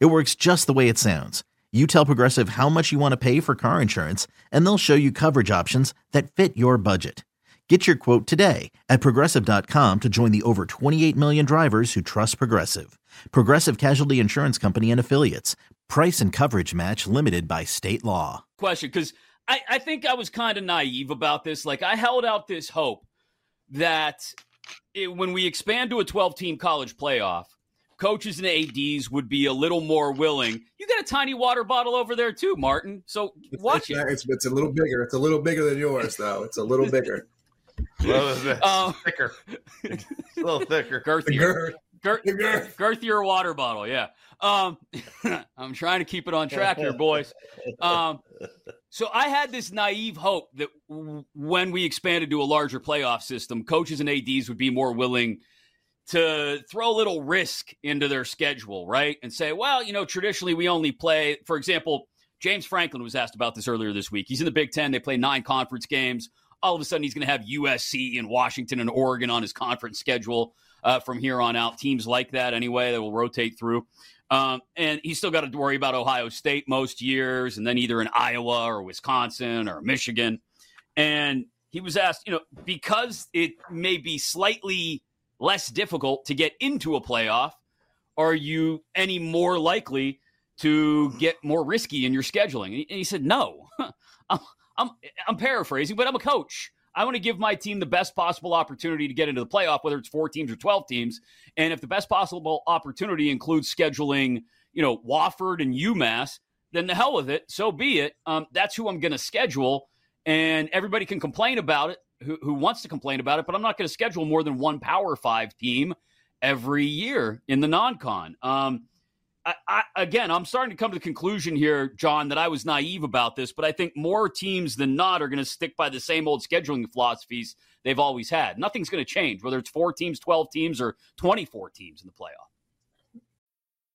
It works just the way it sounds. You tell Progressive how much you want to pay for car insurance, and they'll show you coverage options that fit your budget. Get your quote today at progressive.com to join the over 28 million drivers who trust Progressive. Progressive Casualty Insurance Company and Affiliates. Price and coverage match limited by state law. Question because I, I think I was kind of naive about this. Like, I held out this hope that it, when we expand to a 12 team college playoff, coaches and ADs would be a little more willing. You got a tiny water bottle over there too, Martin. So watch it's, it. It's, it's, a little bigger. It's a little bigger than yours, though. It's a little bigger. well, um, thicker. a little thicker. Girthier. Girth, girth. Girthier water bottle, yeah. Um, I'm trying to keep it on track here, boys. Um, so I had this naive hope that w- when we expanded to a larger playoff system, coaches and ADs would be more willing – to throw a little risk into their schedule, right? And say, well, you know, traditionally we only play, for example, James Franklin was asked about this earlier this week. He's in the Big Ten. They play nine conference games. All of a sudden, he's going to have USC and Washington and Oregon on his conference schedule uh, from here on out. Teams like that, anyway, that will rotate through. Um, and he's still got to worry about Ohio State most years, and then either in Iowa or Wisconsin or Michigan. And he was asked, you know, because it may be slightly less difficult to get into a playoff? Are you any more likely to get more risky in your scheduling? And he said, No. I'm, I'm, I'm paraphrasing, but I'm a coach. I want to give my team the best possible opportunity to get into the playoff, whether it's four teams or 12 teams. And if the best possible opportunity includes scheduling, you know, Wofford and UMass, then the hell with it. So be it. Um, that's who I'm going to schedule. And everybody can complain about it who, wants to complain about it, but I'm not going to schedule more than one Power Five team every year in the non-con. Um, I, I, again, I'm starting to come to the conclusion here, John, that I was naive about this, but I think more teams than not are going to stick by the same old scheduling philosophies they've always had. Nothing's going to change, whether it's four teams, 12 teams, or 24 teams in the playoff.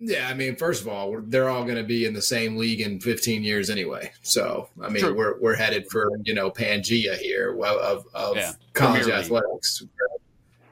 Yeah, I mean, first of all, they're all going to be in the same league in 15 years anyway. So, I mean, True. we're we're headed for you know Pangea here of of yeah. college Premier athletics. League.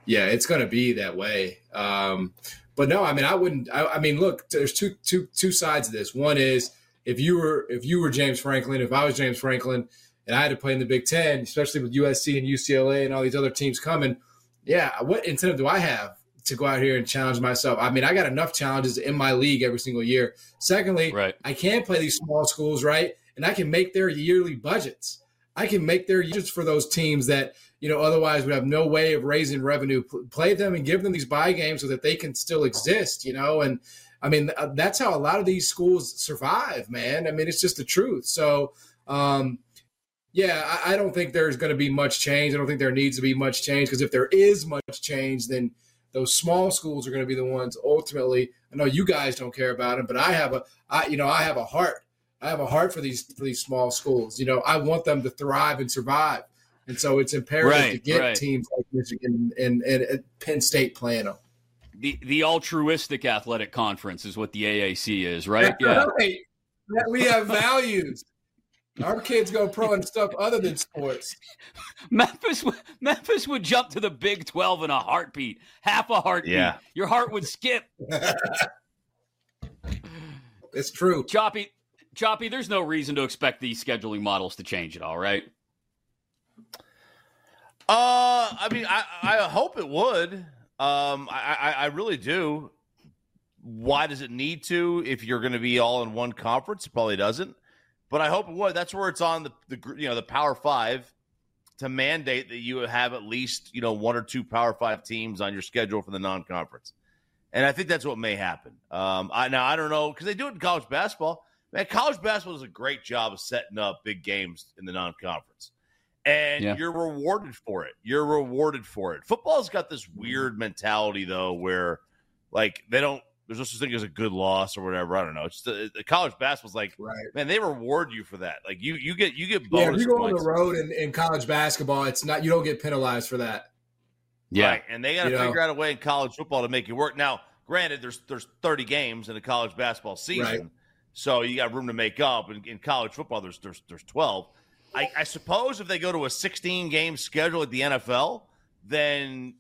Yeah, it's going to be that way. Um, but no, I mean, I wouldn't. I, I, mean, look, there's two two two sides of this. One is if you were if you were James Franklin, if I was James Franklin, and I had to play in the Big Ten, especially with USC and UCLA and all these other teams coming. Yeah, what incentive do I have to go out here and challenge myself. I mean, I got enough challenges in my league every single year. Secondly, right. I can play these small schools, right? And I can make their yearly budgets. I can make their budgets for those teams that, you know, otherwise would have no way of raising revenue. Play them and give them these buy games so that they can still exist, you know? And I mean, uh, that's how a lot of these schools survive, man. I mean, it's just the truth. So, um, yeah, I, I don't think there's going to be much change. I don't think there needs to be much change because if there is much change, then – those small schools are going to be the ones ultimately. I know you guys don't care about them, but I have a, I you know, I have a heart. I have a heart for these for these small schools. You know, I want them to thrive and survive, and so it's imperative right, to get right. teams like Michigan and, and, and Penn State playing them. The the altruistic athletic conference is what the AAC is, right? Yeah, right. we have values. Our kids go pro in stuff other than sports. Memphis, Memphis would jump to the Big Twelve in a heartbeat, half a heartbeat. Yeah. Your heart would skip. it's true. Choppy, Choppy. There's no reason to expect these scheduling models to change at all, right? Uh, I mean, I, I hope it would. Um, I, I, I really do. why does it need to? If you're going to be all in one conference, it probably doesn't. But I hope it would. That's where it's on the, the you know the Power Five to mandate that you have at least you know one or two Power Five teams on your schedule for the non-conference, and I think that's what may happen. Um, I now I don't know because they do it in college basketball. Man, college basketball does a great job of setting up big games in the non-conference, and yeah. you're rewarded for it. You're rewarded for it. Football's got this weird mentality though, where like they don't there's no such thing as a good loss or whatever. I don't know. It's just the, the college basketball's like, right. man, they reward you for that. Like you, you get, you get bonus. Yeah, if you go on the road in, in college basketball, it's not you don't get penalized for that. Yeah, right. and they got to figure know? out a way in college football to make it work. Now, granted, there's there's 30 games in a college basketball season, right. so you got room to make up. In, in college football, there's there's there's 12. I, I suppose if they go to a 16 game schedule at the NFL, then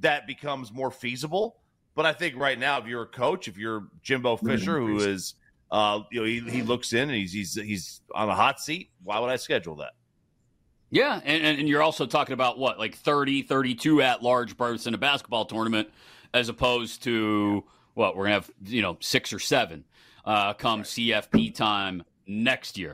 that becomes more feasible. But I think right now, if you're a coach, if you're Jimbo Fisher, who is, uh, you know, he, he looks in and he's he's he's on a hot seat. Why would I schedule that? Yeah, and, and you're also talking about what, like 30, 32 at large berths in a basketball tournament, as opposed to what we're gonna have, you know, six or seven uh, come right. CFP time next year.